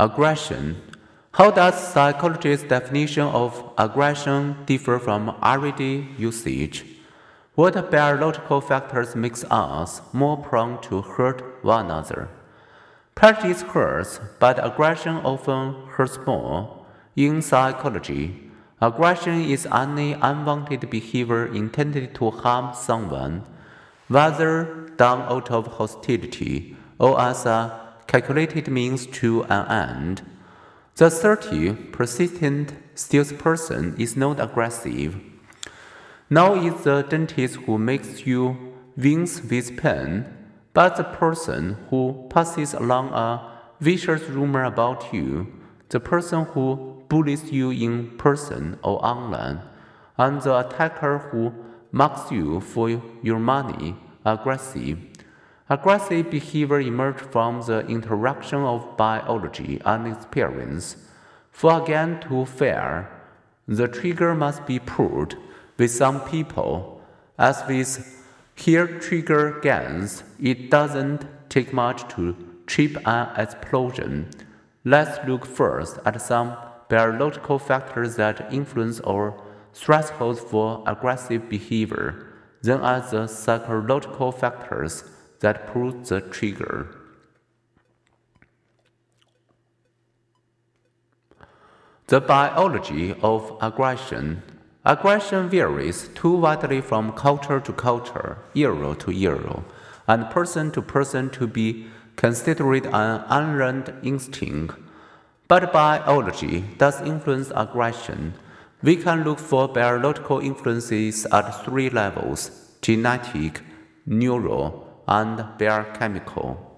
Aggression. How does psychology's definition of aggression differ from everyday usage? What biological factors makes us more prone to hurt one another? Prejudice hurts, but aggression often hurts more. In psychology, aggression is any unwanted behavior intended to harm someone, whether done out of hostility or as a calculated means to an end. The assertive, persistent salesperson is not aggressive. Now is the dentist who makes you wince with pain, but the person who passes along a vicious rumor about you, the person who bullies you in person or online, and the attacker who mocks you for your money, aggressive. Aggressive behavior emerges from the interaction of biology and experience. For again to fail, the trigger must be pulled. With some people, as with hair trigger guns, it doesn't take much to trip an explosion. Let's look first at some biological factors that influence our thresholds for aggressive behavior, then at the psychological factors that pull the trigger. The biology of aggression. Aggression varies too widely from culture to culture, era to era, and person to person to be considered an unlearned instinct. But biology does influence aggression. We can look for biological influences at three levels genetic, neural, and biochemical.